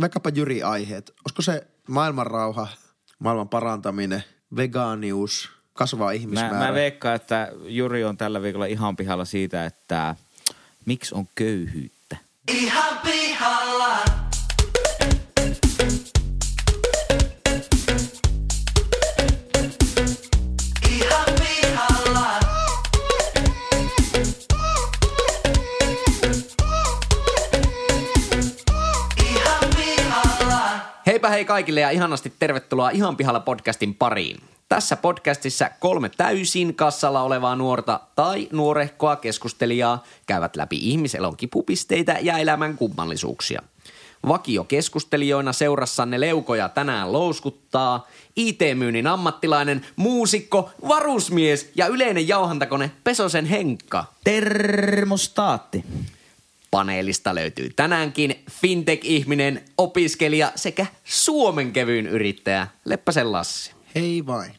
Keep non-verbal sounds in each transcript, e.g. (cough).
vaikkapa Jyri-aiheet. Olisiko se maailmanrauha, maailman parantaminen, vegaanius, kasvaa ihmismäärä? Mä, mä veikkaan, että Juri on tällä viikolla ihan pihalla siitä, että miksi on köyhyyttä. Ihan pihalla. Hei kaikille ja ihanasti tervetuloa Ihan pihalla podcastin pariin. Tässä podcastissa kolme täysin kassalla olevaa nuorta tai nuorehkoa keskustelijaa käyvät läpi ihmiselon kipupisteitä ja elämän kummallisuuksia. Vakio keskustelijoina seurassanne leukoja tänään louskuttaa IT-myynnin ammattilainen, muusikko, varusmies ja yleinen jauhantakone Pesosen Henkka. Termostaatti. Paneelista löytyy tänäänkin fintech-ihminen, opiskelija sekä Suomen kevyyn yrittäjä Leppäsen Lassi. Hei vain.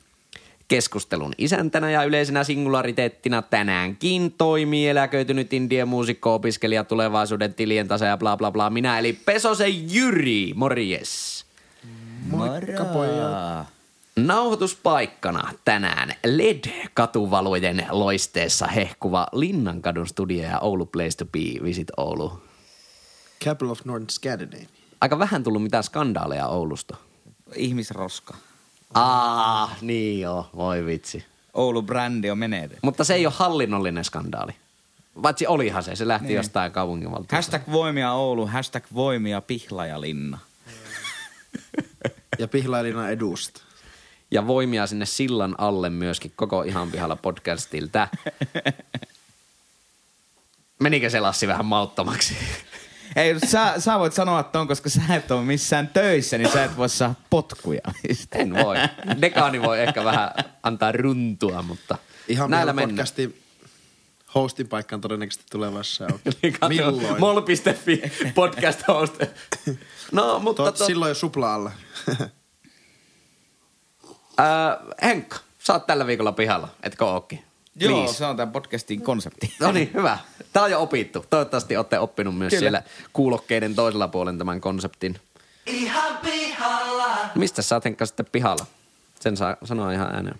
Keskustelun isäntänä ja yleisenä singulariteettina tänäänkin toimii eläköitynyt indie-muusikko, opiskelija, tulevaisuuden tilien tasa ja bla bla bla. Minä eli Pesosen Jyri, morjes. Moikka pojat. Nauhoituspaikkana tänään LED-katuvalojen loisteessa hehkuva Linnankadun studio ja Oulu Place to Be, Visit Oulu. Capital of Northern Scandinavia. Aika vähän tullut mitään skandaaleja Oulusta. Ihmisroska. Aa, niin joo, voi vitsi. Oulu-brändi on menetetty. Mutta se ei ole hallinnollinen skandaali. Vatsi olihan se, se lähti niin. jostain kaupunginvaltuusta. Hashtag voimia Oulu, hashtag voimia Pihlajalinna. Ja Pihlailina edusta. Ja voimia sinne sillan alle myöskin koko ihan pihalla podcastilta. Menikö se Lassi vähän mauttomaksi? Ei, sä, sä voit sanoa ton, koska sä et ole missään töissä, niin sä et voi saada potkuja. En voi. Dekaani voi ehkä vähän antaa runtua, mutta Ihan näillä mennään. podcastin hostin paikkaan todennäköisesti tulevassa on. (laughs) Niin, Milloin? Mol.fi podcast host. No, mutta... Tuot to, silloin jo supla-alla. (laughs) ää, Henkka, sä oot tällä viikolla pihalla, etkö ookin? Joo, Please. se on tämän podcastin konsepti. No niin, hyvä. Tämä on jo opittu. Toivottavasti olette oppinut myös Kyllä. siellä kuulokkeiden toisella puolen tämän konseptin. Ihan pihalla. Mistä sä oot Henkka sitten pihalla? Sen saa sanoa ihan ääneen.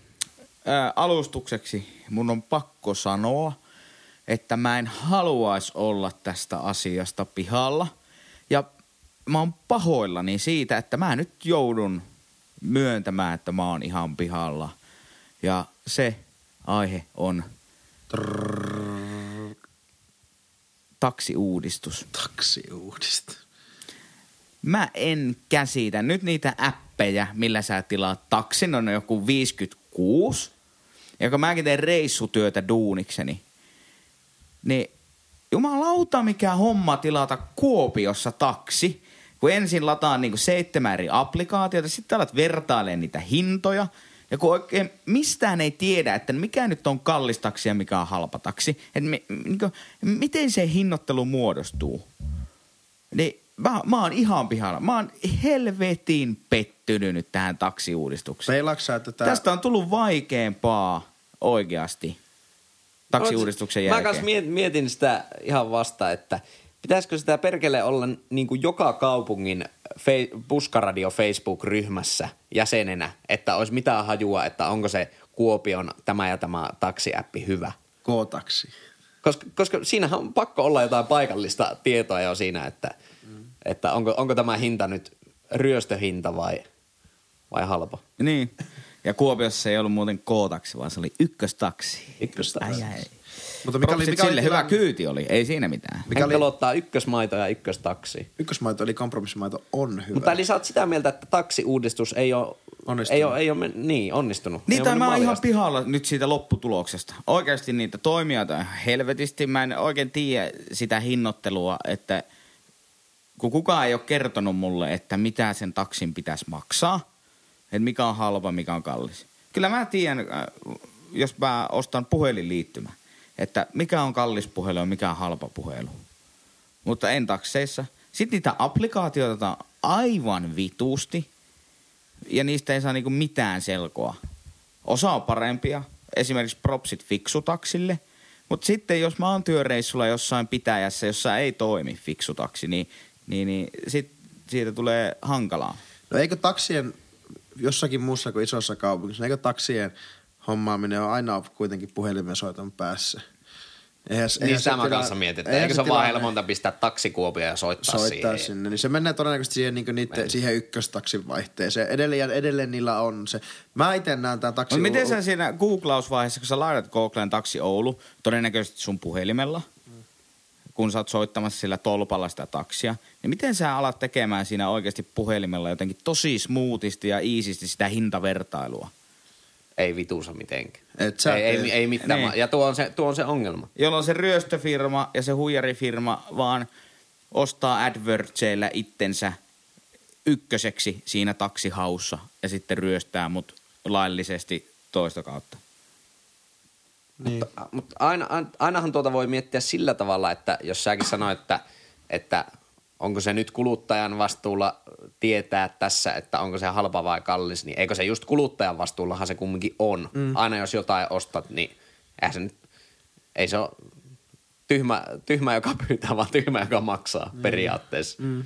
Ää, alustukseksi mun on pakko sanoa, että mä en haluaisi olla tästä asiasta pihalla. Ja mä oon pahoillani siitä, että mä nyt joudun myöntämään, että mä oon ihan pihalla. Ja se aihe on taksiuudistus. Taksiuudista. Mä en käsitä nyt niitä appeja, millä sä tilaat taksin, on joku 56, joka mäkin teen reissutyötä duunikseni. Niin jumalauta mikä homma tilata Kuopiossa taksi, kun ensin lataan niinku seitsemän eri applikaatiota, sitten alat vertailemaan niitä hintoja, ja kun oikein mistään ei tiedä, että mikä nyt on kallis taksi ja mikä on halpa taksi, että mi, niinku, miten se hinnoittelu muodostuu. Niin mä, mä oon ihan pihalla. Mä oon helvetin pettynyt nyt tähän taksiuudistukseen. Peilaksa, että tää... Tästä on tullut vaikeampaa oikeasti taksiuudistuksen Mä jälkeen. kanssa miet- mietin sitä ihan vasta, että pitäisikö sitä perkele olla niin kuin joka kaupungin fe- puskaradio Facebook-ryhmässä jäsenenä, että olisi mitään hajua, että onko se Kuopion tämä ja tämä taksiäppi hyvä. K-taksi. Koska, koska siinähän on pakko olla jotain paikallista tietoa jo siinä, että, mm. että onko, onko tämä hinta nyt ryöstöhinta vai, vai halpa. Niin. Ja Kuopiossa ei ollut muuten K-taksi, vaan se oli ykköstaksi. Ykköstaksi. Ai, ai. Mutta mikä oli, mikä oli sille hyvä tilanne? kyyti oli, ei siinä mitään. Mikä Mikä oli- luottaa ykkösmaito ja ykköstaksi. Ykkösmaito eli kompromissimaito on hyvä. Mutta eli sä oot sitä mieltä, että taksiuudistus ei ole Onnistunut. Ei ole, ei ole, men- niin, onnistunut. Niin, tai mä oon ihan pihalla nyt siitä lopputuloksesta. Oikeasti niitä toimijoita on helvetisti. Mä en oikein tiedä sitä hinnoittelua, että kun kukaan ei ole kertonut mulle, että mitä sen taksin pitäisi maksaa, että mikä on halpa, mikä on kallis. Kyllä mä tiedän, äh, jos mä ostan puhelinliittymä, että mikä on kallis puhelu ja mikä on halpa puhelu. Mutta en takseissa. Sitten niitä applikaatioita on aivan vitusti ja niistä ei saa niinku mitään selkoa. Osa on parempia, esimerkiksi propsit fiksutaksille, mutta sitten jos mä oon työreissulla jossain pitäjässä, jossa ei toimi fiksutaksi, niin, niin, niin sit siitä tulee hankalaa. No eikö taksien, jossakin muussa kuin isossa kaupungissa, eikö taksien hommaaminen on aina kuitenkin puhelimen soiton päässä? Eihän, se- Niin eihän se sitä mä tila- kanssa mietin, että eikö se ole vaan helpointa pistää taksikuopia ja soittaa, soittaa siihen. sinne, niin se menee todennäköisesti siihen, niin niiden, siihen ykköstaksin vaihteeseen. Edelleen, ja edelleen niillä on se. Mä itse näen tämän taksi... Mutta miten sä siinä googlausvaiheessa, kun sä laitat Googleen taksi Oulu, todennäköisesti sun puhelimella, kun sä oot soittamassa sillä tolpalla sitä taksia, niin miten sä alat tekemään siinä oikeasti puhelimella jotenkin tosi smoothisti ja iisisti sitä hintavertailua? Ei vituusa mitenkään. Et sä ei, ei, tee. ei mitään. Niin. Ja tuo on, se, tuo on se ongelma. Jolloin se ryöstöfirma ja se huijarifirma vaan ostaa AdWordseillä itsensä ykköseksi siinä taksihaussa ja sitten ryöstää mut laillisesti toista kautta. Niin. Mutta, mutta aina, aina- ainahan tuota voi miettiä sillä tavalla, että jos säkin sanoit, että, että onko se nyt kuluttajan vastuulla tietää tässä, että onko se halpa vai kallis, niin eikö se just kuluttajan vastuullahan se kumminkin on. Mm. Aina jos jotain ostat, niin eihän se nyt, ei se ole tyhmä, tyhmä joka pyytää, vaan tyhmä, joka maksaa mm. periaatteessa. Mm.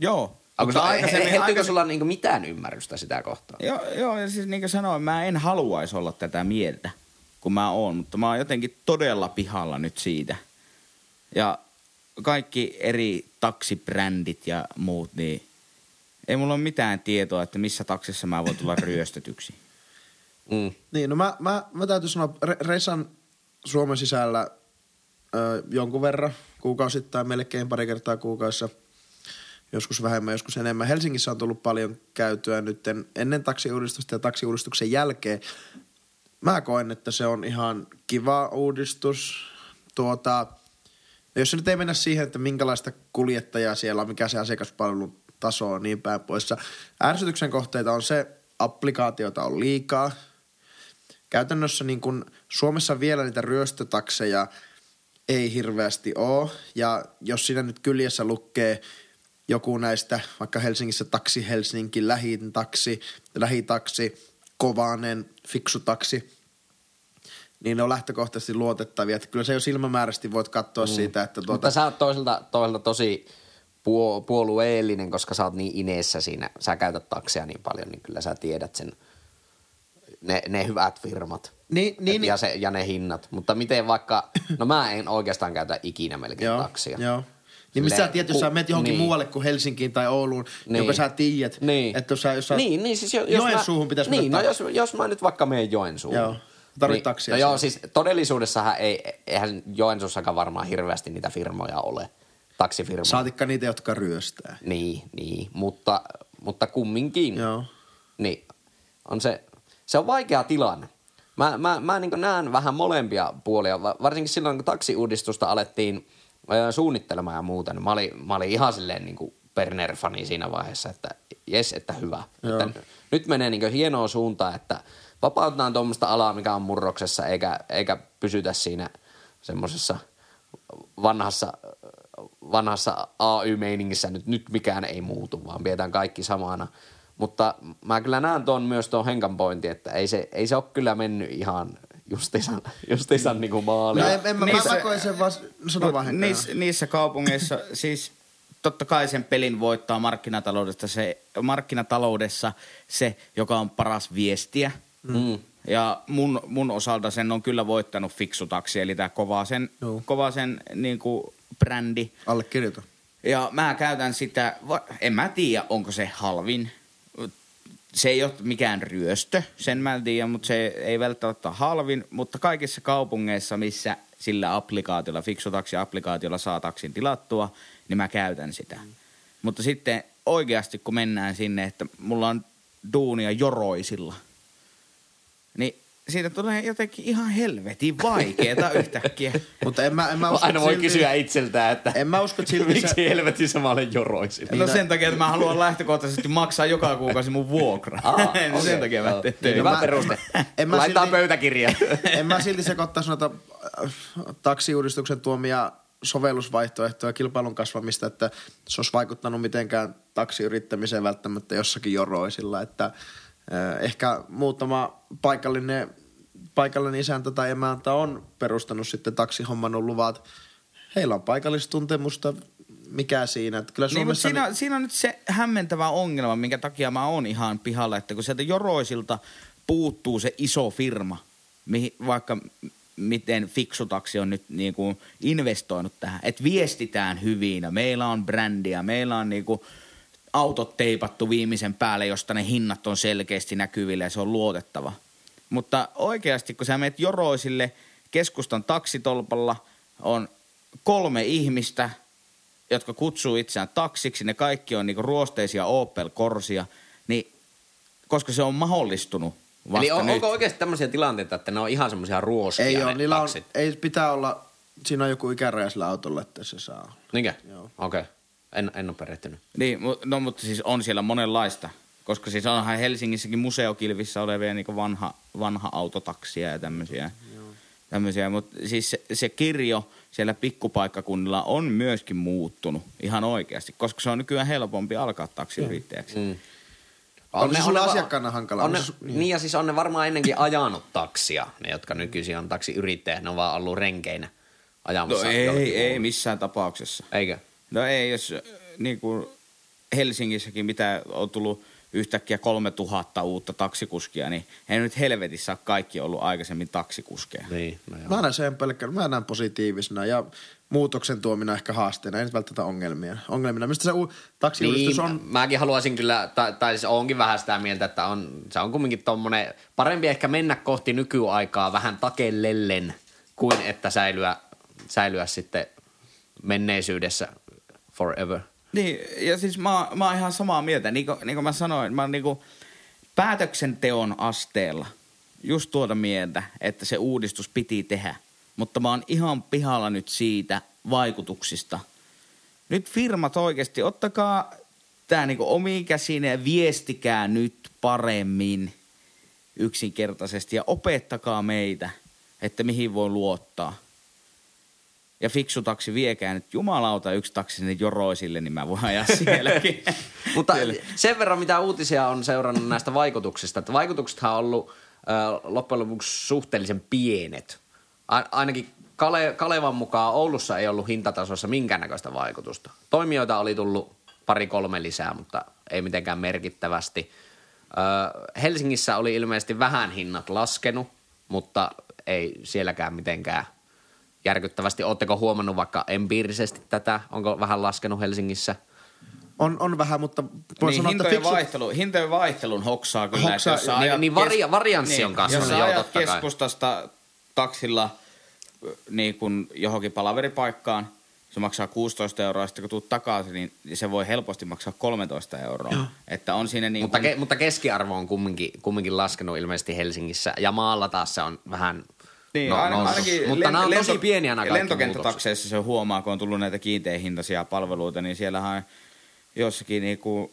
Joo. Onko se, aikaisemmin- he, aikaisemmin- sulla niinku mitään ymmärrystä sitä kohtaa? Joo, joo, ja siis niin kuin sanoin, mä en haluaisi olla tätä mieltä, kun mä oon, mutta mä oon jotenkin todella pihalla nyt siitä. Ja kaikki eri taksibrändit ja muut, niin ei mulla ole mitään tietoa, että missä taksissa mä voin tulla ryöstetyksi. (laughs) Mm. Niin, no mä, mä, mä täytyy sanoa, Re- Resan Suomen sisällä ö, jonkun verran kuukausittain, melkein pari kertaa kuukaudessa, joskus vähemmän, joskus enemmän. Helsingissä on tullut paljon käytyä nyt ennen taksiuudistusta ja taksiuudistuksen jälkeen. Mä koen, että se on ihan kiva uudistus. Tuota, jos se nyt ei mennä siihen, että minkälaista kuljettajaa siellä on, mikä se asiakaspalvelun taso on niin päin poissa. Ärsytyksen kohteita on se, applikaatiota on liikaa. Käytännössä niin kun Suomessa vielä niitä ryöstötakseja ei hirveästi ole. Ja jos siinä nyt kyljessä lukee joku näistä, vaikka Helsingissä taksi Helsinki, lähin taksi, lähitaksi, kovanen, fiksu taksi, niin ne on lähtökohtaisesti luotettavia. Että kyllä se jo silmämääräisesti voit katsoa mm. siitä, että tuota, Mutta sä oot toiselta, toiselta tosi puo, puolueellinen, koska sä oot niin ineessä siinä. Sä käytät takseja niin paljon, niin kyllä sä tiedät sen, ne, ne hyvät firmat. Niin, niin, ja, se, ja ne hinnat. Mutta miten vaikka, (coughs) no mä en oikeastaan käytä ikinä melkein Joo, taksia. joo. Niin mistä sä tiedät, jos sä menet johonkin niin. muualle kuin Helsinkiin tai Ouluun, niin. Niin. jonka sä tiedät, Niin. että jos sä, jos sä niin, niin siis jos Joensuuhun mä, pitäisi Niin, mennä no jos, jos mä nyt vaikka menen Joensuuhun. Joo. Tarvit niin, taksia No joo, siis todellisuudessahan ei, eihän Joensuussakaan varmaan hirveästi niitä firmoja ole. Taksifirmoja. Saatikka niitä, jotka ryöstää. Niin, niin, mutta, mutta kumminkin. Joo. Niin, on se, se on vaikea tilanne. Mä, mä, mä niin näen vähän molempia puolia, va- varsinkin silloin kun taksiuudistusta alettiin suunnittelemaan ja muuta, niin mä olin, mä olin ihan silleen niin kuin Berner-fani siinä vaiheessa, että jes, että hyvä. Joo. Että nyt menee niin hienoa suuntaan, että vapautetaan tuommoista alaa, mikä on murroksessa, eikä, eikä pysytä siinä semmoisessa vanhassa, vanhassa AY-meiningissä nyt, nyt mikään ei muutu, vaan pidetään kaikki samana. Mutta mä kyllä näen tuon myös tuon Henkan pointin, että ei se, ei se ole kyllä mennyt ihan justiinsa, justiinsa niin kuin maaliin. No en, en, mä, Niissä- mä, sen vaan, sano vaan niissä, niissä kaupungeissa siis totta kai sen pelin voittaa markkinataloudesta se, markkinataloudessa se, joka on paras viestiä. Mm. Ja mun, mun osalta sen on kyllä voittanut fiksu taksi, eli tämä Kovasen, Joo. Kovasen niin kuin brändi. Allekirjoita. Ja mä käytän sitä, en mä tiedä onko se halvin. Se ei ole mikään ryöstö, sen mä en tiedä, mutta se ei välttämättä ole halvin. Mutta kaikissa kaupungeissa, missä sillä applikaatiolla, fiksutaksi-applikaatiolla saa taksin tilattua, niin mä käytän sitä. Mutta sitten oikeasti kun mennään sinne, että mulla on duunia joroisilla, niin siitä tulee jotenkin ihan helvetin vaikeeta (laughs) yhtäkkiä. Mutta en mä, en mä usko, Aina voi silti- kysyä itseltään, että En mä usko, että silti miksi se- helvetissä mä olen joroisin. No sen takia, että mä haluan lähtökohtaisesti maksaa joka kuukausi mun vuokra. Aa, (laughs) no okei, sen takia mä teen Niin, töitä. Hyvä mä- peruste. (laughs) en mä Laitetaan silti- pöytäkirja. en mä silti sekoittaisi noita äh, taksiuudistuksen tuomia sovellusvaihtoehtoja kilpailun kasvamista, että se olisi vaikuttanut mitenkään taksiyrittämiseen välttämättä jossakin joroisilla, että ehkä muutama paikallinen, paikallinen isäntä tai emäntä on perustanut sitten taksihommannut luvat. Heillä on paikallistuntemusta, mikä siinä. Että kyllä Niin, mutta Suomessa... siinä, siinä on nyt se hämmentävä ongelma, minkä takia mä oon ihan pihalla, että kun sieltä Joroisilta puuttuu se iso firma, mihin, vaikka miten fiksutaksi on nyt niin kuin investoinut tähän, että viestitään hyvin ja meillä on brändiä, meillä on niin kuin autot teipattu viimeisen päälle, josta ne hinnat on selkeästi näkyvillä ja se on luotettava. Mutta oikeasti, kun sä menet Joroisille keskustan taksitolpalla, on kolme ihmistä, jotka kutsuu itseään taksiksi, ne kaikki on niinku ruosteisia Opel Corsia, niin koska se on mahdollistunut vasta Eli on, nyt. onko oikeasti tämmöisiä tilanteita, että ne on ihan semmoisia ruoskia ei ne ole, niillä on, taksit? ei pitää olla, siinä on joku ikäraja sillä autolla, että se saa. Niinkö? Joo. Okei. Okay. En, en ole perehtynyt. Niin, no mutta siis on siellä monenlaista. Koska siis onhan Helsingissäkin museokilvissä olevia niin vanha, vanha autotaksia ja tämmöisiä. tämmöisiä. Mutta siis se, se kirjo siellä pikkupaikkakunnilla on myöskin muuttunut ihan oikeasti, koska se on nykyään helpompi alkaa taksiyrittäjäksi. Mm. On se ne- sulle ne asiakkaana hankalaa? On ne, On se su- niin. ja siis on ne varmaan ennenkin ajanut taksia, ne jotka nykyisin on taksiyrittäjät, ne on vaan ollut renkeinä No ajamassa. ei, jollekin ei muulle. missään tapauksessa. Eikö? No ei, jos äh, niin kuin Helsingissäkin mitä on tullut yhtäkkiä 3000 uutta taksikuskia, niin ei nyt helvetissä ole kaikki ollut aikaisemmin taksikuskeja. Niin, no joo. Mä näen sen pelkkänä, mä näen positiivisena ja muutoksen tuomina ehkä haasteena, ei nyt välttämättä ongelmia. Ongelmina, mistä se u- taksiuudistus Niin, on, mäkin haluaisin kyllä, tai, tai siis onkin vähän sitä mieltä, että on, se on kumminkin tommonen, parempi ehkä mennä kohti nykyaikaa vähän takellellen, kuin että säilyä, säilyä sitten menneisyydessä forever. Niin, ja siis mä, mä oon ihan samaa mieltä. Niin kuin, niin kuin mä sanoin, mä oon niin kuin päätöksenteon asteella just tuota mieltä, että se uudistus piti tehdä. Mutta mä oon ihan pihalla nyt siitä vaikutuksista. Nyt firmat oikeasti, ottakaa tämä niin omiin käsiin ja viestikää nyt paremmin yksinkertaisesti ja opettakaa meitä, että mihin voi luottaa. Ja fiksu taksi viekää nyt jumalauta yksi taksi sinne joroisille, niin mä voin ajaa sielläkin. (laughs) Mutta Siellä. sen verran, mitä uutisia on seurannut näistä vaikutuksista, että vaikutuksethan on ollut äh, loppujen lopuksi suhteellisen pienet. A- ainakin Kale- Kalevan mukaan Oulussa ei ollut hintatasossa minkäännäköistä vaikutusta. Toimijoita oli tullut pari-kolme lisää, mutta ei mitenkään merkittävästi. Ö, Helsingissä oli ilmeisesti vähän hinnat laskenut, mutta ei sielläkään mitenkään järkyttävästi. Oletteko huomannut vaikka empiirisesti tätä? Onko vähän laskenut Helsingissä? on, on vähän, mutta voi niin, sanoa, että hintojen, fiksu, vaihtelu, hintojen vaihtelun hoksaa kyllä. Hoksaa, että jos niin- ajat niin varia- varianssi on kasvanut, Jos ajat totta kai. keskustasta taksilla niin kun johonkin palaveripaikkaan, se maksaa 16 euroa, sitten kun tuut takaisin, niin se voi helposti maksaa 13 euroa. Joo. Että on siinä niin Mutta, kun, ke, mutta keskiarvo on kumminkin, kumminkin laskenut ilmeisesti Helsingissä ja maalla taas se on vähän Niin, no, noussut. ainakin Mutta nämä on lento- tosi pieniä nämä. Lentokenttätakseissa se huomaa, kun on tullut näitä kiinteähintaisia palveluita, niin siellähän on jossakin niinku,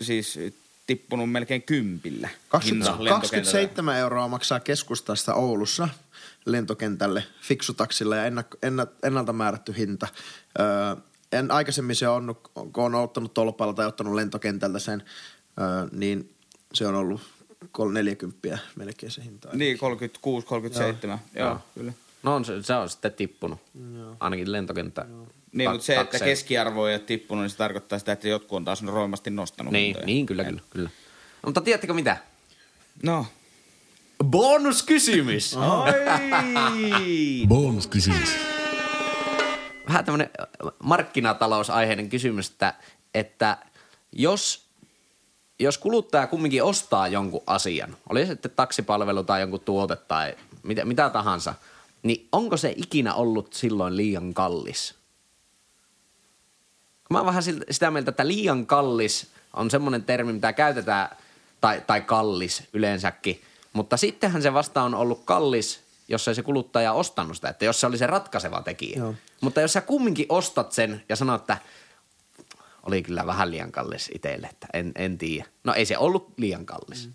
siis tippunut melkein kympillä. 20, hinta lentokentällä. 27 euroa maksaa keskustasta Oulussa lentokentälle fiksutaksilla ja ennakko, ennä, ennalta määrätty hinta. Öö, en, aikaisemmin se on, kun on ottanut tolpalla tai ottanut lentokentältä sen, öö, niin se on ollut 40 melkein se hinta. Niin, 36, 37. Joo, Joo. Joo kyllä. No on se, se on sitten tippunut, ainakin lentokenttä. Niin, ta- mutta se, että keskiarvo ei ole tippunut, niin se tarkoittaa sitä, että jotkut on taas roimasti nostanut Niin, hintoja. niin kyllä, kyllä, kyllä. No, mutta tiedättekö mitä? No. Bonuskysymys! (laughs) Ai! Bonuskysymys. vähän tämmöinen markkinatalousaiheinen kysymys, että, että jos, jos kuluttaja kumminkin ostaa jonkun asian, oli se sitten taksipalvelu tai jonkun tuote tai mitä, mitä tahansa, niin onko se ikinä ollut silloin liian kallis? Mä oon vähän sitä mieltä, että liian kallis on semmoinen termi, mitä käytetään, tai, tai kallis yleensäkin, mutta sittenhän se vasta on ollut kallis, jos ei se kuluttaja ostanut sitä, että jos se oli se ratkaiseva tekijä. Joo. Mutta jos sä kumminkin ostat sen ja sanot, että oli kyllä vähän liian kallis itselle, että en, en tiedä. No ei se ollut liian kallis. Mm.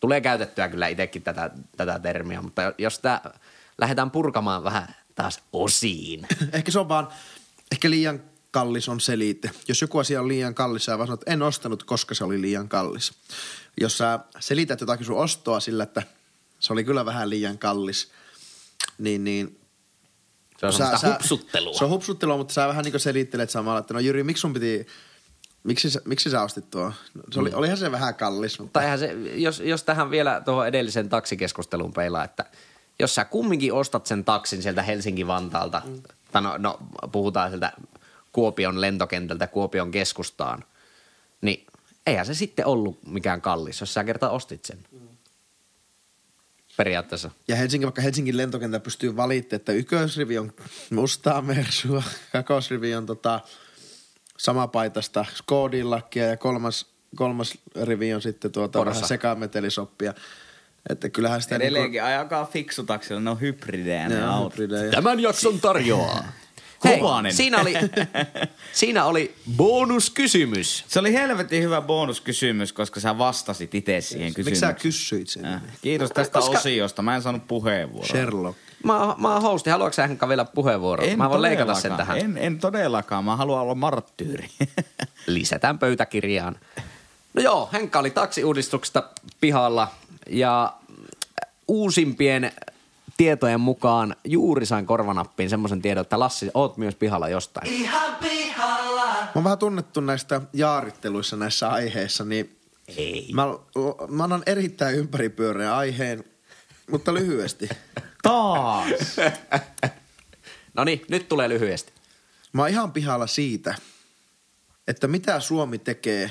Tulee käytettyä kyllä itsekin tätä, tätä termiä, mutta jos sitä lähdetään purkamaan vähän taas osiin. (clears throat) Ehkä se on vaan, ehkä liian kallis on selite. Jos joku asia on liian kallis, sä vaan sanot, en ostanut, koska se oli liian kallis. Jos sä selität jotakin sun ostoa sillä, että se oli kyllä vähän liian kallis, niin, niin Se on semmoista hupsuttelua. Se on hupsuttelua, mutta sä vähän niin selittelet samalla, että no Jyri, miksi sun piti, miksi, sä- miksi sä ostit tuo? No, se oli, Mm. olihan se vähän kallis, mutta Tai se, jos, jos tähän vielä tuohon edelliseen taksikeskusteluun peilaa, että jos sä kumminkin ostat sen taksin sieltä Helsinki-Vantaalta, mm. tai no, no puhutaan sieltä Kuopion lentokentältä Kuopion keskustaan, niin eihän se sitten ollut mikään kallis, jos sä kerta ostit sen. Periaatteessa. Ja Helsingin, vaikka Helsingin lentokenttä pystyy valittamaan, että ykkösrivi on mustaa mersua, (laughs) kakosrivi on tota, samapaitasta Skodin-lakkia ja kolmas, kolmas rivi on sitten tuota Porsa. vähän sekametelisoppia. Että kyllähän sitä... Edelleenkin ajakaa fiksutaksilla, ne on hybridejä ne ne on hybridejä. Tämän jakson tarjoaa. (laughs) Hei, siinä oli, (laughs) siinä oli bonuskysymys. Se oli helvetin hyvä bonuskysymys, koska sä vastasit itse siihen Miksi kysymykseen. sä kysyit sen? Äh, Kiitos tästä Koska- osiosta. Mä en saanut puheenvuoroa. Sherlock. Mä, mä oon hosti, haluatko sä vielä puheenvuoron? mä voin leikata sen tähän. En, en todellakaan. Mä haluan olla marttyyri. (laughs) lisätään pöytäkirjaan. No joo, Henkka oli taksiuudistuksesta pihalla ja uusimpien tietojen mukaan juuri sain korvanappiin semmoisen tiedon, että Lassi, oot myös pihalla jostain. Ihan pihalla. Mä oon vähän tunnettu näistä jaaritteluissa näissä aiheissa, niin Ei. mä, mä annan erittäin ympäripyöreän aiheen, mutta lyhyesti. (laughs) Taas. (laughs) No niin, nyt tulee lyhyesti. Mä oon ihan pihalla siitä, että mitä Suomi tekee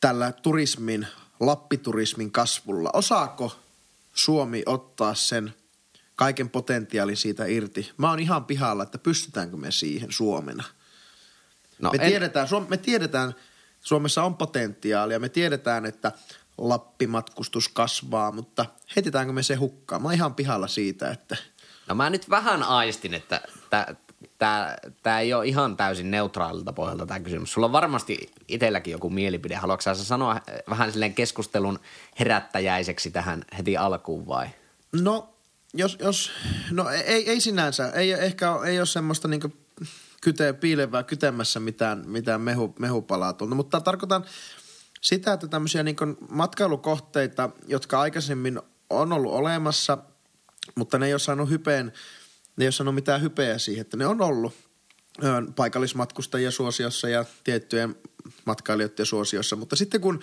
tällä turismin, lappiturismin kasvulla. Osaako Suomi ottaa sen kaiken potentiaalin siitä irti? Mä oon ihan pihalla, että pystytäänkö me siihen Suomena. No, me, en, tiedetään, Suom- me tiedetään, Suomessa on potentiaalia, me tiedetään, että Lappimatkustus kasvaa, mutta heitetäänkö me se hukkaan? Mä oon ihan pihalla siitä, että no mä nyt vähän aistin, että tämä tää ei ole ihan täysin neutraalilta pohjalta tämä kysymys. Sulla on varmasti itselläkin joku mielipide. Haluatko sä sanoa vähän silleen keskustelun herättäjäiseksi tähän heti alkuun vai? No, jos, jos no ei, ei sinänsä, ei ehkä ei ole semmoista niinku kyte, piilevää kytemässä mitään, mitään mehu, mehupalaa tullut, mutta tarkoitan sitä, että tämmöisiä niinku matkailukohteita, jotka aikaisemmin on ollut olemassa, mutta ne ei ole saanut hypeen, ne ei ole saanut mitään hypeä siihen, että ne on ollut. Ö, paikallismatkustajien suosiossa ja tiettyjen matkailijoiden suosiossa, mutta sitten kun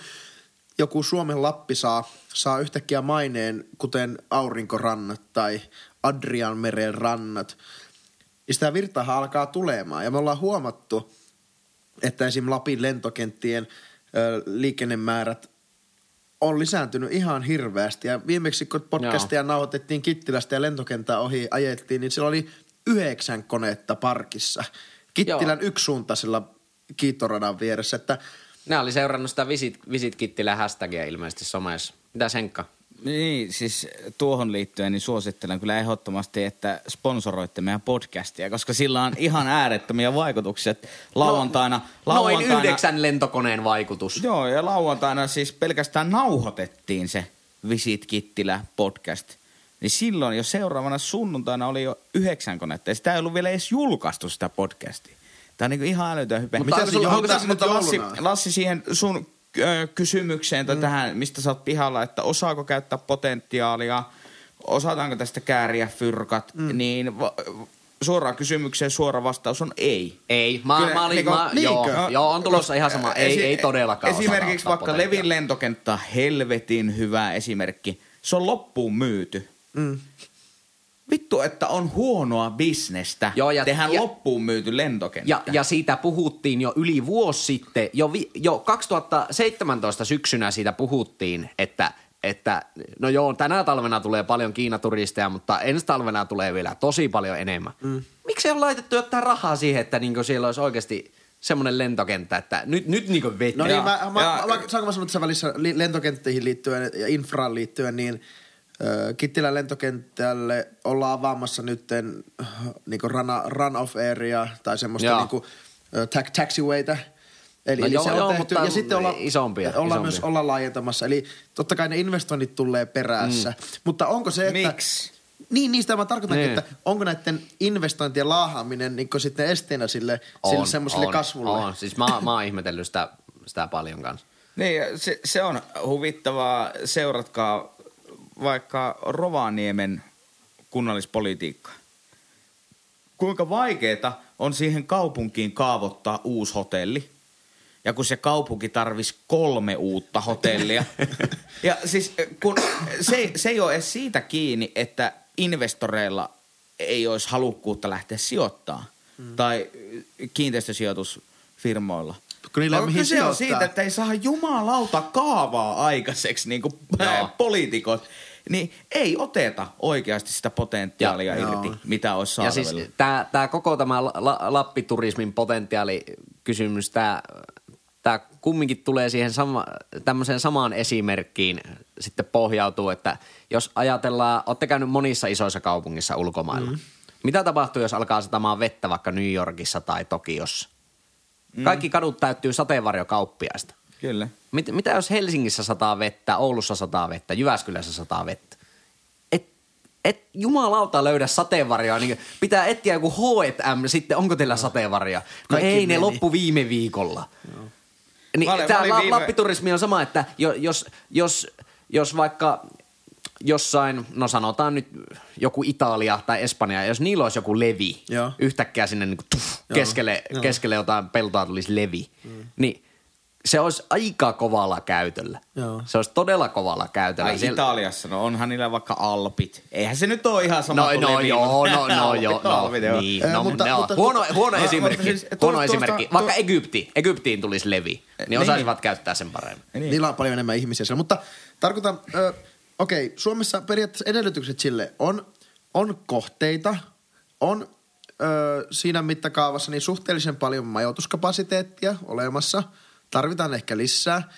joku Suomen Lappi saa, saa yhtäkkiä maineen, kuten Aurinkorannat tai Adrianmeren rannat, niin sitä virtaahan alkaa tulemaan. Ja me ollaan huomattu, että esim. Lapin lentokenttien ö, liikennemäärät on lisääntynyt ihan hirveästi. Ja viimeksi, kun podcastia nauhoitettiin Kittilästä ja lentokentää ohi ajettiin, niin siellä oli yhdeksän konetta parkissa. Kittilän Joo. yksisuuntaisella kiitoradan vieressä, että Nämä oli seurannut sitä Visit, Visit Kittilä hashtagia ilmeisesti somessa. Mitäs Henkka? Niin, siis tuohon liittyen niin suosittelen kyllä ehdottomasti, että sponsoroitte meidän podcastia, koska sillä on ihan äärettömiä vaikutuksia. Lauantaina, No, Noin lauantaina, yhdeksän lentokoneen vaikutus. Joo, ja lauantaina siis pelkästään nauhoitettiin se Visit Kittilä podcast. Niin silloin jo seuraavana sunnuntaina oli jo yhdeksän konetta, ja sitä ei ollut vielä edes julkaistu sitä podcastia. Tämä on niin ihan älytön hype. Mutta Mutta, se johonkin mutta, Lassi? Lassi, siihen sun kysymykseen tai tähän, mistä sä oot pihalla, että osaako käyttää potentiaalia, osataanko tästä kääriä fyrkat, mm. niin va- suoraan kysymykseen suora vastaus on ei. Ei, mä, Kyllä, mä olin, niinku- mä, joo, niinkö? joo, on tulossa ihan sama. Ei, Esi- ei todellakaan Esimerkiksi vaikka Levin lentokenttä helvetin hyvä esimerkki. Se on loppuun myyty. mm, Vittu, että on huonoa bisnestä Joo, ja- tehdä ja- loppuun myyty lentokenttä. Ja, ja siitä puhuttiin jo yli vuosi sitten, jo, vi, jo 2017 syksynä siitä puhuttiin, että, että no joo, tänä talvena tulee paljon Kiinaturisteja, mutta ensi talvena tulee vielä tosi paljon enemmän. Mm. Miksi ei ole laitettu jotain rahaa siihen, että niinku siellä olisi oikeasti semmoinen lentokenttä, että nyt, nyt niinku vetää. No niin, mä, mä, ja- mä, saanko mä sanoa tässä välissä li- lentokenttiin liittyen ja infraan liittyen, niin Kittilän lentokentälle ollaan avaamassa nyt niin run, run off area tai semmoista niinku, ö, ta- taxiwayta. Eli, No eli joo, se on joo, tehty, mutta ja sitten ollaan, isompia, ollaan isompia. myös ollaan laajentamassa. Eli totta kai ne investoinnit tulee perässä. Mm. Mutta onko se, että... Miksi? Niin, niistä mä tarkoitankin, Niin. että onko näiden investointien laahaaminen niin sitten esteenä sille, sille semmoiselle on, kasvulle? On. Siis mä, mä oon ihmetellyt sitä, sitä paljon kanssa. Niin, se, se on huvittavaa. Seuratkaa vaikka Rovaniemen kunnallispolitiikkaa. kuinka vaikeeta on siihen kaupunkiin kaavoittaa uusi hotelli. Ja kun se kaupunki tarvisi kolme uutta hotellia. (laughs) ja siis kun se, se ei ole edes siitä kiinni, että investoreilla ei olisi halukkuutta lähteä sijoittamaan. Mm. Tai kiinteistösijoitusfirmoilla. Kun niillä mihin kyse on siitä, että ei saa jumalauta kaavaa aikaiseksi, niin kuin Joo. poliitikot. Niin ei oteta oikeasti sitä potentiaalia Ja- irti, joo. mitä olisi Ja saatavilla. siis tämä tää koko tämä la, la, Lappiturismin potentiaalikysymys, tämä tää kumminkin tulee siihen sama, tämmöiseen samaan esimerkkiin sitten pohjautuu, että jos ajatellaan, olette käynyt monissa isoissa kaupungissa ulkomailla. Mm. Mitä tapahtuu, jos alkaa satamaan vettä vaikka New Yorkissa tai Tokiossa? Mm. Kaikki kadut täyttyy sateenvarjokauppiaista. Kyllä. Mit, mitä jos Helsingissä sataa vettä, Oulussa sataa vettä, Jyväskylässä sataa vettä? Et, et jumalauta löydä sateenvarjoa, niin pitää etsiä joku H&M sitten, onko teillä sateenvarjoa? No Kaikki ei, ne meni. loppu viime viikolla. Niin, Mä olin- tää mä olin viime- Lappiturismi on sama, että jo, jos, jos, jos vaikka jossain, no sanotaan nyt joku Italia tai Espanja, jos niillä olisi joku levi, Joo. yhtäkkiä sinne niin kuin, tuff, Joo. keskelle, Joo. keskelle jotain peltoa tulisi levi, mm. niin se olisi aika kovalla käytöllä. Joo. Se olisi todella kovalla käytöllä. Ai Siellä- Italiassa, no onhan niillä vaikka Alpit. Eihän se nyt ole ihan sama No, kuin no Levi, joo, no, no (laughs) joo, no, Alpit, joo. niin, Eh, no, mutta- ne on. mutta- huono, huono Ah, esimerkki, siis huono tuosta- esimerkki. tuosta- Vaikka Egypti, Egyptiin tulisi levi, niin, Niin. osaisivat käyttää sen paremmin. Niin. Niillä on paljon enemmän ihmisiä siellä. Mutta tarkoitan, ö, okei, Suomessa periaatteessa edellytykset sille on, on kohteita, on ö, siinä mittakaavassa niin suhteellisen paljon majoituskapasiteettia olemassa. Tarvitaan ehkä lisää.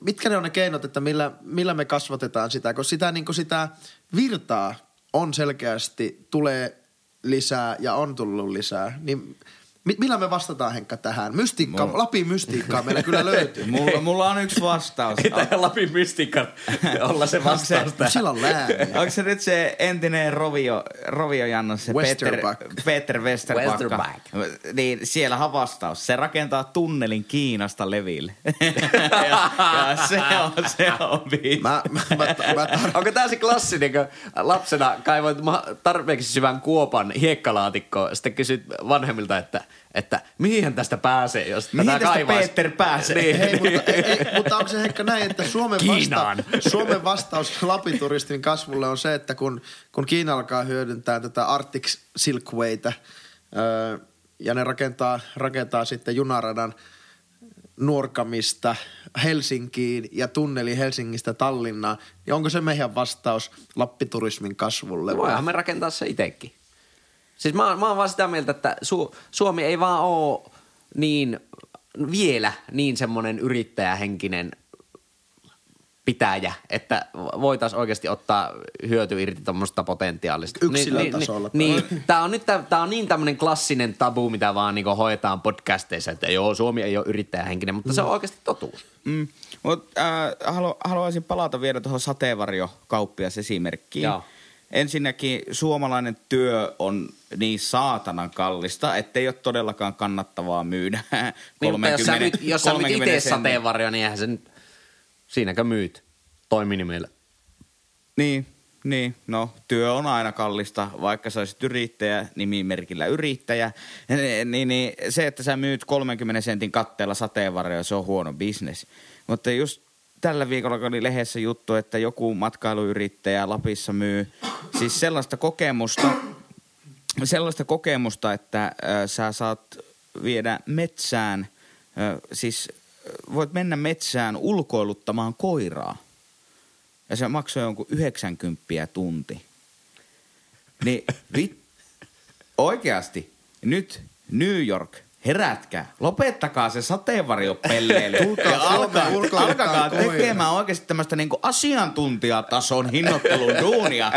Mitkä ne on ne keinot, että millä, millä me kasvatetaan sitä? Koska sitä, niin sitä virtaa on selkeästi, tulee lisää ja on tullut lisää. Niin millä me vastataan Henkka tähän? Mystiikka, Mulla- Lapin mystiikkaa meillä kyllä (laughs) löytyy. Mulla, mulla on yksi vastaus. Ei tämä (laughs) Lapin mystiikan olla se vastaus tähän. Sillä on lääniä. Onko se nyt se entinen Rovio, Rovio Janno, se Peter, Westerback. Peter Westerback. Westerback. Niin siellähän vastaus. Se rakentaa tunnelin Kiinasta leville. (laughs) ja, ja, se on, se on biisi. Mä, mä, mä, mä tar- Onko tämä se klassinen, kun lapsena kaivoit tarpeeksi syvän kuopan hiekkalaatikkoon, sitten kysyt vanhemmilta, että, että mihin tästä pääsee, jos Mihin tätä tästä kaivaa? Peter pääsee? Niin. Hei, mutta, ei, ei, mutta onko se Henkka näin, että Suomen, Kiinaan. vasta, Suomen vastaus Lapin kasvulle on se, että kun, kun Kiina alkaa hyödyntää tätä Arctic Silkwayta öö, ja ne rakentaa, rakentaa sitten junaradan Nuorkamista Helsinkiin ja tunneli Helsingistä Tallinnaan, niin onko se meidän vastaus Lappiturismin kasvulle? vai? Voihan me rakentaa se itsekin. Siis mä, mä oon vaan sitä mieltä, että Su- Suomi ei vaan oo niin vielä niin semmoinen yrittäjähenkinen pitäjä, että voitaisiin oikeasti ottaa hyöty irti tuommoista potentiaalista. Yksilötasolla. Niin, niin, niin, tämä on nyt tää on niin tämmöinen klassinen tabu, mitä vaan niinku hoetaan podcasteissa, että joo, Suomi ei ole yrittäjähenkinen, mutta se on oikeasti totuus. Mm. Mut, äh, halu, haluaisin palata vielä tuohon sateenvarjokauppias esimerkkiin. Joo. Ensinnäkin suomalainen työ on niin saatanan kallista, ettei ole todellakaan kannattavaa myydä (laughs) Niin, mutta jos sä 30 myyt, jos sä 30 itse sateenvarjo, niin eihän se nyt, siinäkö myyt toiminimellä. Niin, niin, no työ on aina kallista, vaikka sä olisit yrittäjä, nimimerkillä yrittäjä. Niin, niin se, että sä myyt 30 sentin katteella sateenvarjoja, se on huono bisnes. Mutta just tällä viikolla oli lehdessä juttu, että joku matkailuyrittäjä Lapissa myy siis sellaista kokemusta, sellaista kokemusta, että ö, sä saat viedä metsään, ö, siis voit mennä metsään ulkoiluttamaan koiraa. Ja se maksoi jonkun 90 tunti. Niin vit, oikeasti, nyt New York, herätkää, lopettakaa se sateenvarjopelleily. Ja alkaa, alkakaa tekemään oikeasti tämmöistä niinku asiantuntijatason hinnoittelun duunia.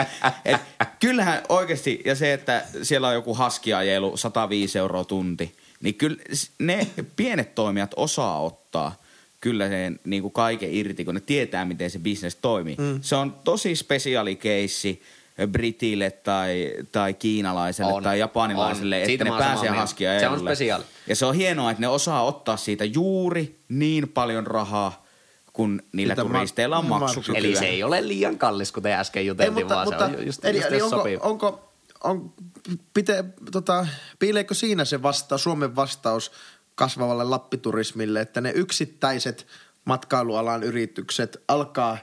Et kyllähän oikeasti, ja se, että siellä on joku haskiajelu 105 euroa tunti, niin kyllä ne pienet toimijat osaa ottaa kyllä sen niin kuin kaiken irti, kun ne tietää, miten se bisnes toimii. Mm. Se on tosi spesiaali keissi Britille tai, tai kiinalaiselle On, tai japanilaiselle, on. että Siitä ne pääsee haskiajelulle. Se on spesiaali. Ja se on hienoa, että ne osaa ottaa siitä juuri niin paljon rahaa, kun niillä Mitä ma- turisteilla on ma- maksukykyä. Eli se ei ole liian kallis, kuten äsken Ei, juteltiin, mutta, vaan mutta, se on just, eli, just eli onko, onko, on, pite, tota, piileekö siinä se vasta, Suomen vastaus kasvavalle lappiturismille, että ne yksittäiset matkailualan yritykset alkaa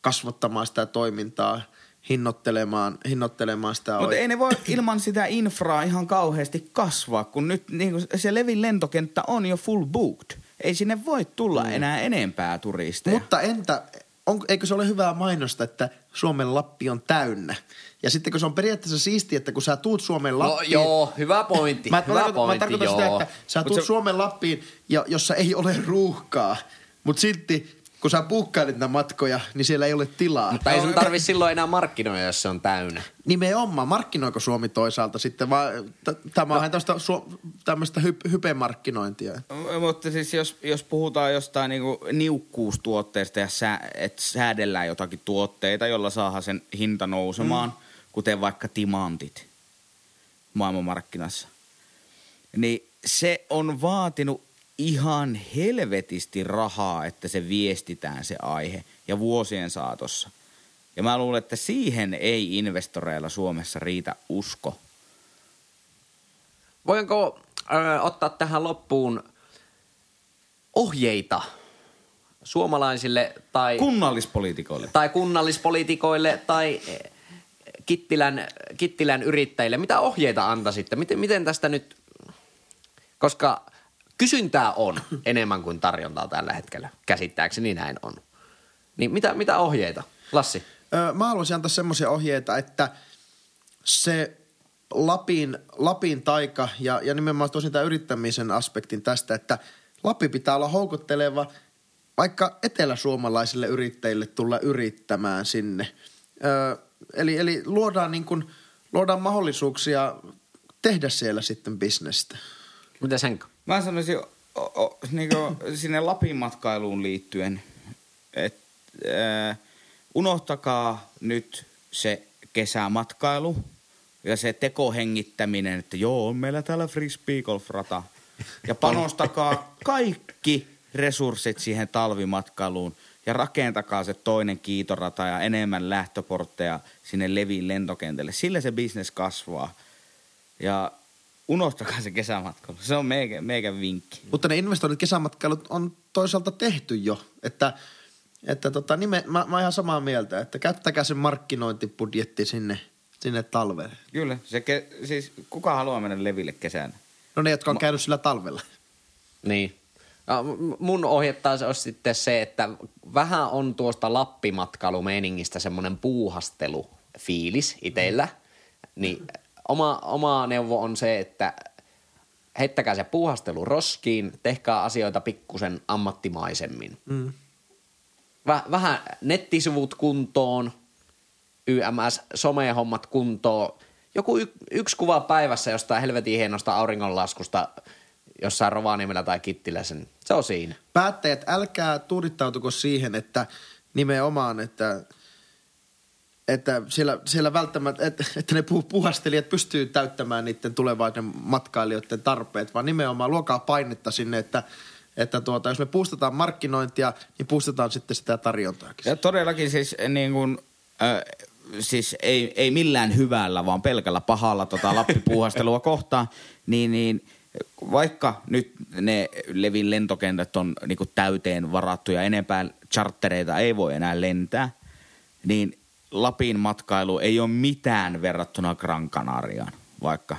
kasvattamaan sitä toimintaa, hinnoittelemaan, hinnoittelemaan sitä Mutta ei ne voi ilman sitä infraa ihan kauheasti kasvaa, kun nyt niin kuin se Levin lentokenttä on jo full booked. Ei sinne voi tulla mm. enää enempää turisteja. Mutta entä, on, eikö se ole hyvää mainosta, että Suomen Lappi on täynnä? Ja sitten kun se on periaatteessa siistiä, että kun sä tuut Suomen No Lappiin... joo, hyvä pointti. Mä, mä, hyvä tarkoitan, mä pointti, tarkoitan sitä, joo. että sä Mut tuut se- Suomen Lappiin, ja, jossa ei ole ruuhkaa, mutta silti kun sä puukkailet näitä matkoja, niin siellä ei ole tilaa. Mutta ei sun tarvi silloin enää markkinoida, jos se on täynnä. Nimenomaan, markkinoiko Suomi toisaalta sitten, vai t- tämä on tämmöistä, su- tämmöistä hy- hypemarkkinointia. Mutta siis jos, jos puhutaan jostain niinku niukkuustuotteista ja sä, että säädellään jotakin tuotteita, jolla saadaan sen hinta nousemaan, mm. kuten vaikka timantit maailmanmarkkinassa, niin se on vaatinut ihan helvetisti rahaa, että se viestitään se aihe ja vuosien saatossa. Ja mä luulen, että siihen ei investoreilla Suomessa riitä usko. Voinko ö, ottaa tähän loppuun ohjeita suomalaisille tai, Kunnallispoliitikoille. tai kunnallispoliitikoille tai eh, Kittilän, Kittilän yrittäjille? Mitä ohjeita antaisitte? Miten, miten tästä nyt, koska kysyntää on enemmän kuin tarjontaa tällä hetkellä. Käsittääkseni näin on. Niin mitä, mitä ohjeita? Lassi. Öö, mä haluaisin antaa semmoisia ohjeita, että se Lapin, Lapin taika ja, ja nimenomaan tosin tämä yrittämisen aspektin tästä, että Lappi pitää olla houkutteleva vaikka eteläsuomalaisille yrittäjille tulla yrittämään sinne. Öö, eli, eli luodaan, niin kuin, luodaan mahdollisuuksia tehdä siellä sitten bisnestä. Mitä sen? Mä sanoisin o, o, niinku, (coughs) sinne Lapin matkailuun liittyen, että äh, unohtakaa nyt se kesämatkailu ja se tekohengittäminen, että joo, on meillä täällä frisbee golf-rata. Ja panostakaa kaikki resurssit siihen talvimatkailuun ja rakentakaa se toinen kiitorata ja enemmän lähtöportteja sinne Levin lentokentälle. Sillä se bisnes kasvaa. Ja unohtakaa se kesämatkailu. Se on meikä, meikä vinkki. Mutta ne investoinnit kesämatkailut on toisaalta tehty jo, että, että tota, nime, mä, mä oon ihan samaa mieltä, että käyttäkää se markkinointibudjetti sinne, sinne talvelle. Kyllä. Se ke, siis kuka haluaa mennä Leville kesänä? No ne, jotka on käynyt sillä talvella. Niin. Mun ohje taas olisi sitten se, että vähän on tuosta lappimatkailumeiningistä semmoinen puuhastelufiilis itsellä. Niin oma, oma neuvo on se, että heittäkää se puuhastelu roskiin, tehkää asioita pikkusen ammattimaisemmin. Mm. Väh, vähän nettisivut kuntoon, YMS, somehommat kuntoon. Joku y- yksi kuva päivässä jostain helvetin hienosta auringonlaskusta jossain Rovaniemellä tai Kittilässä. niin Se on siinä. Päättäjät, älkää tuudittautuko siihen, että nimenomaan, että, että siellä, siellä välttämättä, että, että ne pu- puhastelijat pystyy täyttämään niiden tulevaiden matkailijoiden tarpeet, vaan nimenomaan luokaa painetta sinne, että, että tuota, jos me puustetaan markkinointia, niin puustetaan sitten sitä tarjontaakin. Ja todellakin siis niin kuin, äh, siis ei, ei millään hyvällä, vaan pelkällä pahalla tota Lappi-puuhastelua (laughs) kohtaan, niin, niin vaikka nyt ne Levin lentokentät on niin täyteen varattu ja enempää chartereita ei voi enää lentää, niin Lapin matkailu ei ole mitään verrattuna Gran Canariaan, vaikka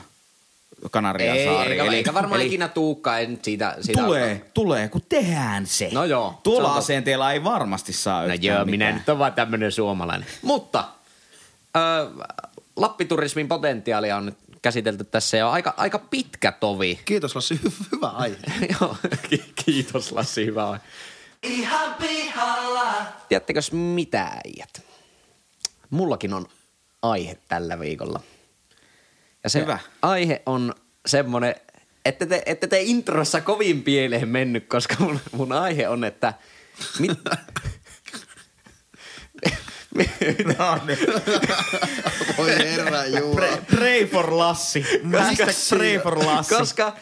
Kanarian Ei, saari. eikä, eikä varmaan ikinä tuukkaan ei nyt siitä, siitä Tulee, tulee, kun tehdään se. No joo, Tuolla se asenteella ei varmasti saa No yhtään joo, minä mitään. nyt on vaan tämmönen suomalainen. Mutta ö, Lappiturismin potentiaalia on nyt käsitelty tässä jo aika, aika pitkä tovi. Kiitos Lassi, hy- hyvä aihe. (laughs) Joo, ki- kiitos Lassi, hyvä on. Ihan pihalla. Tiedättekö mitä äijät? Mullakin on aihe tällä viikolla. Ja se Hyvä. aihe on semmonen, että te, ette te introssa kovin pieleen mennyt, koska mun, mun aihe on, että... Mit, No niin. Voi herra Jumala. Pray, pray for Lassi. Hashtag pray for Lassi. Koska,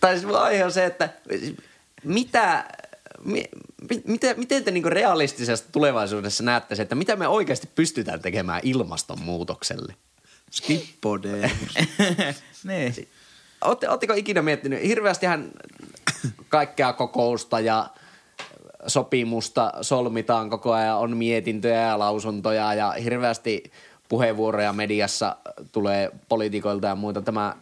tai siis mun aihe on se, että mitä, mi, mi, miten, miten te niinku realistisesti tulevaisuudessa näette se, että mitä me oikeasti pystytään tekemään ilmastonmuutokselle? Skippodemus. (laughs) niin. Ootte, ootteko ikinä miettinyt, hirveästihän kaikkea kokousta ja sopimusta solmitaan koko ajan, on mietintöjä ja lausuntoja ja hirveästi puheenvuoroja mediassa tulee poliitikoilta ja muita tämä,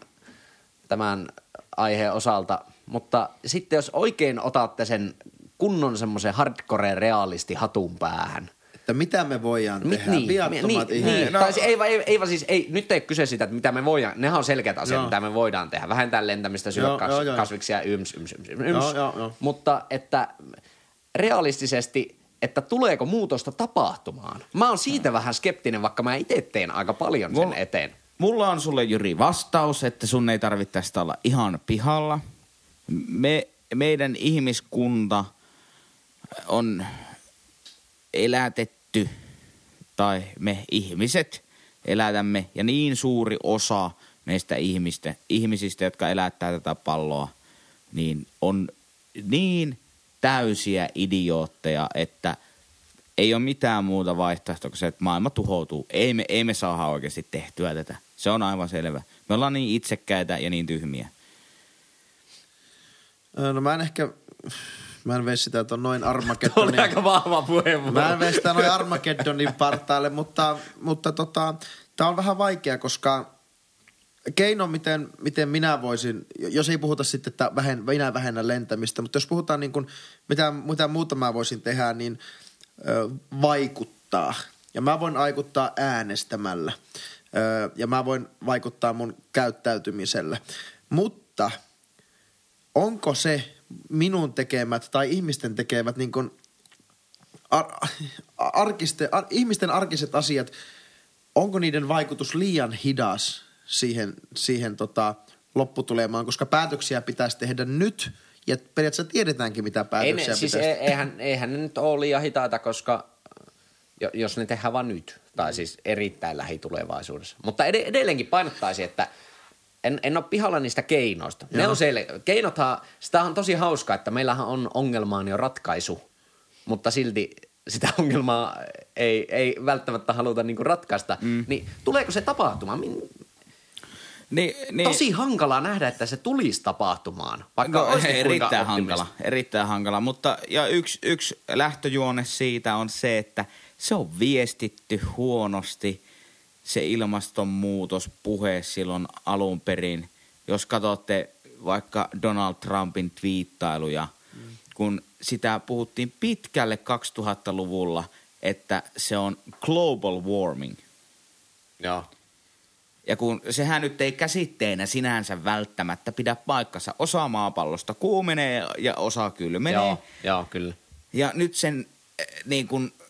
tämän aiheen osalta. Mutta sitten jos oikein otatte sen kunnon semmoisen hardcore realisti hatun päähän – että mitä me voidaan Mi- tehdä. niin, Viattomat niin, ihmiset. niin. No. Tai ei, ei, ei, siis, ei, nyt ei ole kyse siitä, että mitä me voidaan, nehän on selkeät asiat, Joo. mitä me voidaan tehdä. Vähentää lentämistä, syödä kas, kasviksia, yms, yms, yms, yms. Joo, joo, joo. Mutta että realistisesti, että tuleeko muutosta tapahtumaan? Mä oon siitä vähän skeptinen, vaikka mä itse teen aika paljon sen Mulla- eteen. Mulla on sulle Jyri vastaus, että sun ei tarvitse tästä olla ihan pihalla. Me, meidän ihmiskunta elätetty, tai me ihmiset elätämme, ja niin suuri osa meistä ihmistä, ihmisistä, jotka elättää tätä palloa, niin on niin täysiä idiootteja, että ei ole mitään muuta vaihtoehtoa kuin se, että maailma tuhoutuu. Ei me, ei me saada oikeasti tehtyä tätä. Se on aivan selvä. Me ollaan niin itsekkäitä ja niin tyhmiä. Ö, No mä en ehkä, mä en sitä ton noin (laughs) Armageddonin. aika vahva puheenvuoro. Mä en vei sitä noin Armageddonin partaalle, mutta, mutta tota, tää on vähän vaikea, koska keino, miten, miten minä voisin, jos ei puhuta sitten, että vähen, minä vähennän lentämistä, mutta jos puhutaan niin kuin, mitä, mitä muuta mä voisin tehdä, niin ö, vaikuttaa. Ja mä voin vaikuttaa äänestämällä. Ö, ja mä voin vaikuttaa mun käyttäytymisellä. Mutta onko se minun tekemät tai ihmisten tekemät niin kuin ar- arkiste, ar- ihmisten arkiset asiat, onko niiden vaikutus liian hidas siihen, siihen tota lopputulemaan, koska päätöksiä pitäisi tehdä nyt ja periaatteessa tiedetäänkin, mitä Ei päätöksiä ne, siis pitäisi e- eihän, eihän ne nyt ole liian hitaita, koska jo- jos ne tehdään vaan nyt, tai siis erittäin lähitulevaisuudessa. Mutta ed- edelleenkin painottaisin, että en, en ole pihalla niistä keinoista. Ne Joo. on sel- keinothan, sitä on tosi hauskaa, että meillähän on ongelmaan jo ratkaisu, mutta silti sitä (laughs) ongelmaa ei, ei välttämättä haluta niinku ratkaista. Mm. Niin tuleeko se tapahtumaan? Min- Niin, niin, Tosi hankalaa nähdä, että se tulisi tapahtumaan, vaikka no, erittäin hankala, erittäin hankala. Mutta ja yksi, yksi lähtöjuone siitä on se, että se on viestitty huonosti se ilmastonmuutos puhe silloin alun perin. Jos katsotte vaikka Donald Trumpin twiittailuja, mm. kun sitä puhuttiin pitkälle 2000-luvulla, että se on global warming. Joo. Ja kun sehän nyt ei käsitteenä sinänsä välttämättä pidä paikkansa. Osa maapallosta kuumenee ja osa kylmenee. Joo, joo, kyllä. Ja nyt sen äh, niin kuin, äh,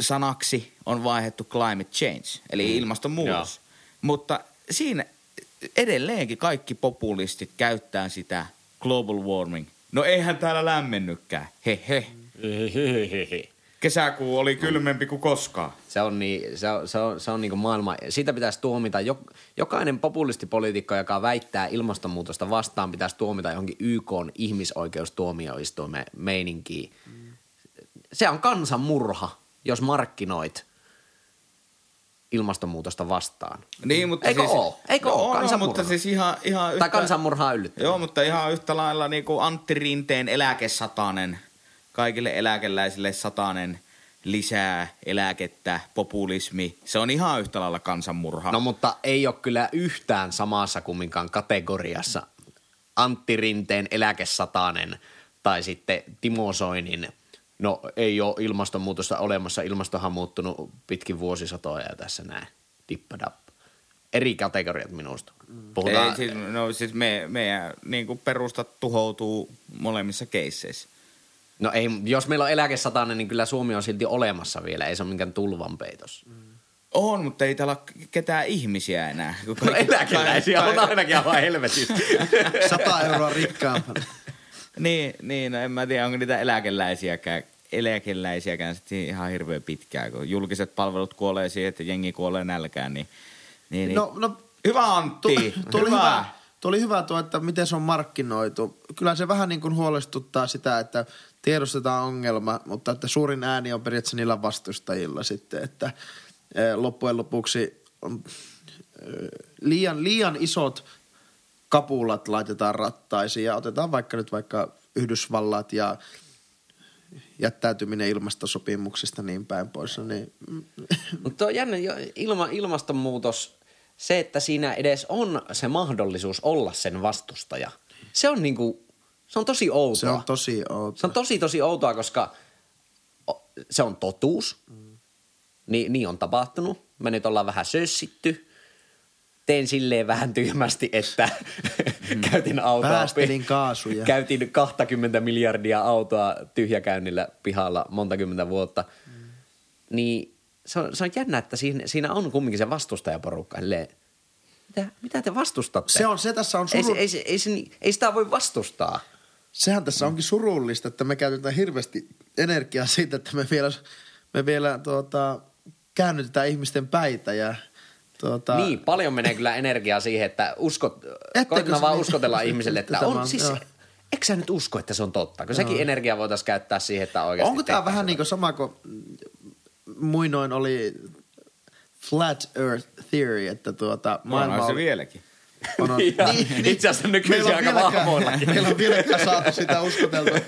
sanaksi on vaihdettu climate change, eli mm. ilmastonmuutos. Joo. Mutta siinä edelleenkin kaikki populistit käyttää sitä global warming. No eihän täällä lämmennykään. He he. (laughs) Kesäkuu oli kylmempi kuin koskaan. Se on, niin, se on, se on, se on niin kuin maailma. Siitä pitäisi tuomita, jok, jokainen populistipoliitikko, joka väittää ilmastonmuutosta vastaan, pitäisi tuomita johonkin YK ihmisoikeustuomioistuimen meininkiin. Se on kansanmurha, jos markkinoit ilmastonmuutosta vastaan. Niin, mutta Eikö siis, oo? Eikö no, oo? on, Kansanmurha. mutta siis ihan, ihan Tai kansanmurhaa yllyttävä. Joo, mutta ihan yhtä lailla niin kuin Antti Rinteen eläkesatanen, kaikille eläkeläisille satanen lisää eläkettä, populismi. Se on ihan yhtä lailla kansanmurha. No mutta ei ole kyllä yhtään samassa kumminkaan kategoriassa Antti Rinteen eläkesatanen tai sitten Timo Soinin, no ei ole ilmastonmuutosta olemassa, ilmastohan on muuttunut pitkin vuosisatoja ja tässä näin, dippadap. Eri kategoriat minusta. Puhutaan, Ei, siis, no siis me, meidän niin kuin perustat tuhoutuu molemmissa keisseissä. no ei, jos meillä on eläkesatanen, niin kyllä Suomi on silti olemassa vielä, ei se ole minkään tulvanpeitos. On, mutta ei täällä ole ketään ihmisiä enää. kun No kaikki- eläkeläisiä on ainakin aivan helvetissä. Sata euroa rikkaampana. Niin, niin no en mä tiedä, onko niitä eläkeläisiäkään, eläkeläisiäkään sitten ihan hirveän pitkään, kun julkiset palvelut kuolee siihen, että jengi kuolee nälkään, niin, niin, niin. No, no Hyvä Antti, Tu- tuli hyvä. Tuli hyvä tuo, että miten se on markkinoitu. Kyllä se vähän niin kuin huolestuttaa sitä, että tiedostetaan ongelma, mutta että suurin ääni on periaatteessa niillä vastustajilla sitten, että eh, loppujen lopuksi on, liian, liian isot kapulat laitetaan rattaisiin ja otetaan vaikka nyt vaikka Yhdysvallat ja jättäytyminen ilmastosopimuksista niin päin pois. Niin, (laughs) Mutta on jännä, ilma, ilmastonmuutos, se, että siinä edes on se mahdollisuus olla sen vastustaja, se on niinku, se on tosi outoa. se on tosi outo. Se on tosi tosi outoa, koska se on totuus. Ni, niin on tapahtunut. Me nyt ollaan vähän sössitty. Tein silleen vähän tyhmästi, että käytin autoa. Päästelin kaasuja. Käytin 20 miljardia autoa tyhjäkäynnillä pihalla monta kymmentä vuotta. Niin se on, se on jännä, että siinä, siinä on kumminkin se vastustajaporukka. Silleen, mitä, mitä te vastustatte? Se on, se tässä on ei, suru... ei, se, ei, se, ei sitä voi vastustaa. Sehän tässä onkin surullista, että me käytetään hirveästi energiaa siitä, että me vielä, me vielä tuota, käännytetään ihmisten päitä ja tuota, Niin, paljon menee kyllä energiaa siihen, että uskot, koitetaan vaan niin- uskotella (laughs) ihmiselle, että on on- siis, joo. eikö sä nyt usko, että se on totta? Kun sekin energia voitaisiin käyttää siihen, että oikeasti Onko tämä vähän niin kuin sama kuin muinoin oli flat earth theory, että tuota, maailma Maailma se on, vieläkin. on, on Ja (laughs) itse asiassa nykyisin on aika vahvoillakin. Meillä on vieläkään saatu sitä uskoteltua.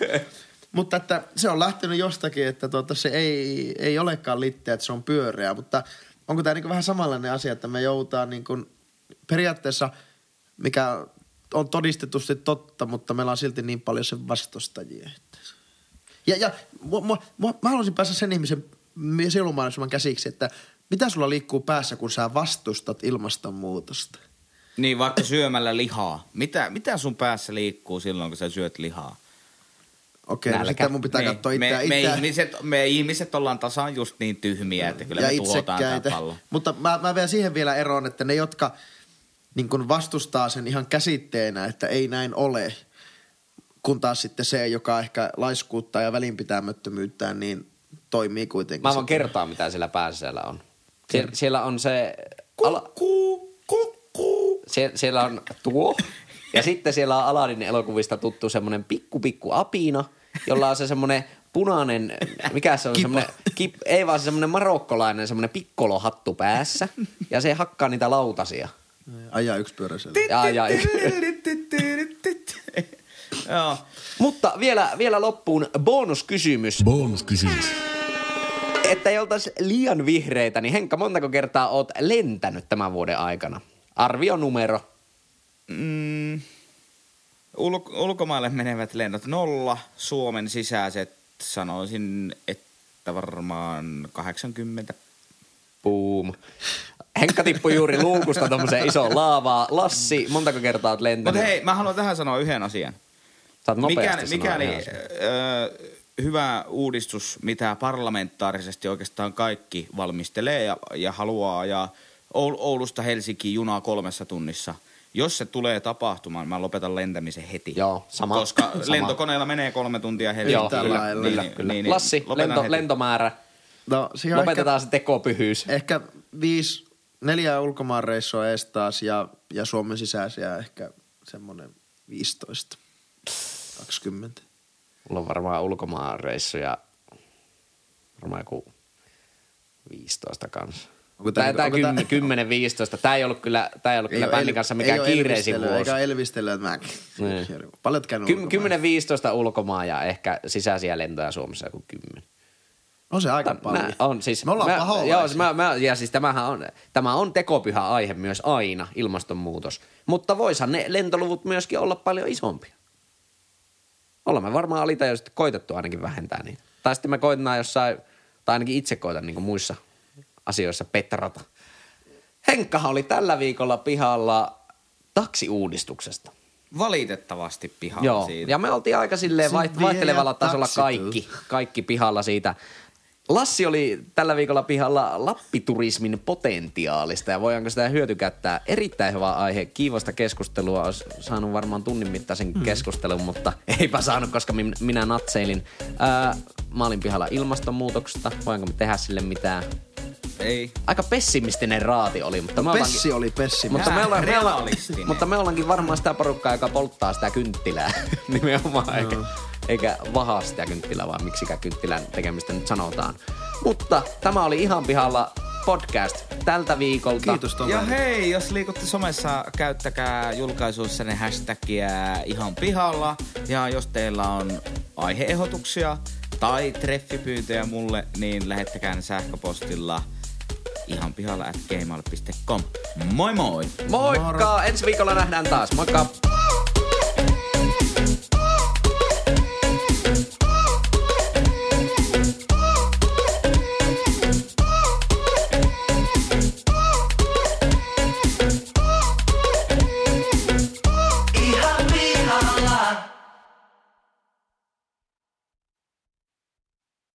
mutta että se on lähtenyt jostakin, että tuota, se ei, ei olekaan litteä, että se on pyöreä. Mutta onko tämä niin vähän samanlainen asia, että me joudutaan niin kuin, periaatteessa, mikä on todistetusti totta, mutta meillä on silti niin paljon sen vastustajia. Ja, ja mua, mua, mua, mä haluaisin päästä sen ihmisen sielunmaailman käsiksi, että mitä sulla liikkuu päässä, kun sä vastustat ilmastonmuutosta? Niin, vaikka syömällä lihaa. Mitä, mitä sun päässä liikkuu silloin, kun sä syöt lihaa? Okei, no Nälkä. sitten mun pitää Niin, katsoa me, itseä. me, itseä. ihmiset, me ihmiset ollaan tasan just niin tyhmiä, että kyllä ja me tuhotaan tämä pallo. Mutta mä, mä vielä siihen vielä eroon, että ne, jotka niin kun vastustaa sen ihan käsitteenä, että ei näin ole, kun taas sitten se, joka ehkä laiskuuttaa ja välinpitämättömyyttään, niin toimii kuitenkin. Mä voin kertoa, mitä siellä pääsiällä on. Sie- siellä on se... Ala- Sie- siellä on tuo. Ja sitten siellä on Aladin elokuvista tuttu semmoinen pikku pikku apina, jolla on se semmoinen punainen, mikä se on semmoinen, kip, ei vaan se semmoinen marokkolainen semmoinen pikkolohattu päässä. Ja se hakkaa niitä lautasia. Ajaa yksipyöräisellä. Ja, ja, Joo. mutta vielä, vielä loppuun bonuskysymys. Bonuskysymys. Että ei oltaisi liian vihreitä, niin Henkka, montako kertaa oot lentänyt tämän vuoden aikana? Arvionumero. Mm, ulk- ulkomaille menevät lennot nolla, Suomen sisäiset sanoisin, että varmaan 80. Boom. Henkka tippui juuri luukusta tommoseen isoon laavaan. Lassi, montako kertaa oot lentänyt? Mutta hei, mä haluan tähän sanoa yhden asian. Nopeasti Mikäli, mikäli ihan sen. ö, hyvä uudistus, mitä parlamentaarisesti oikeastaan kaikki valmistelee ja, ja haluaa, ja Oul- Oulusta Helsinkiin junaa kolmessa tunnissa. Jos se tulee tapahtumaan, mä lopetan lentämisen heti. Joo, sama. Koska Sama. lentokoneella menee kolme tuntia Joo, Helsinkiin. Yhtä kyllä, kyllä, Niin, kyllä. niin, niin, Lassi, lento, heti. lentomäärä. No, Lopetetaan se tekopyhyys. Ehkä, ehkä viisi, neljä ulkomaan reissua ees taas ja, ja Suomen sisäisiä ehkä semmoinen 15, 20. Mulla on varmaan ulkomaanreissuja varmaan joku 15 kanssa. Onko tää Tää, niinku- onko tää- 10, 15. Tää ei ollut kyllä, tää ei ollut kyllä bändin el- kanssa ei mikään oo kiireisin elvistelyä, vuosi. Eikä elvistelyä, että mä... Niin. Paljon oot käynyt Kym, ulkomailla? 10-15 ulkomaan ja ehkä sisäisiä lentoja Suomessa joku 10. On se aika Nä- paljon. on siis, Me ollaan mä, paholaisia. joo, siis mä, mä, ja siis tämähän on, tämä on tekopyhä aihe myös aina, ilmastonmuutos. Mutta voisihan ne lentoluvut myöskin olla paljon isompia. Olemme varmaan alitajuisesti koitettu ainakin vähentää niitä. Tai sitten me koitetaan jossain, tai ainakin itse koitan niin kuin muissa asioissa petrata. Henkkahan oli tällä viikolla pihalla taksiuudistuksesta. Valitettavasti pihalla Joo, siitä. ja me oltiin aika silleen vaiht- vaihtelevalla tasolla kaikki, kaikki pihalla siitä. Lassi oli tällä viikolla pihalla lappiturismin potentiaalista ja voidaanko sitä hyötykäyttää. Erittäin hyvä aihe, kiivasta keskustelua. Olisi saanut varmaan tunnin mittaisen Hmm. keskustelun, mutta (laughs) eipä saanut, koska min- minä natseilin. Ää, mä olin pihalla ilmastonmuutoksesta, voinko me tehdä sille mitään. Ei. Aika pessimistinen raati oli. Mutta no, me pessi ollaankin, oli pessimistinen. Mutta me, ollaan, me ollaan, mutta me ollaankin varmaan sitä porukkaa, joka polttaa sitä kynttilää (laughs) nimenomaan. No. Eikä, eikä vahaa sitä kynttilää, vaan miksikä kynttilän tekemistä nyt sanotaan. Mutta tämä oli ihan pihalla podcast tältä viikolta. Kiitos Tomi. Ja hei, jos liikutte somessa, käyttäkää julkaisuissa ne hashtagia ihan pihalla. Ja jos teillä on aiheehdotuksia tai treffipyyntöjä mulle, niin lähettäkää ne sähköpostilla – ihan pihalla at gmail.com. Moi moi! Moikka! Moro. Ensi viikolla nähdään taas. Moikka!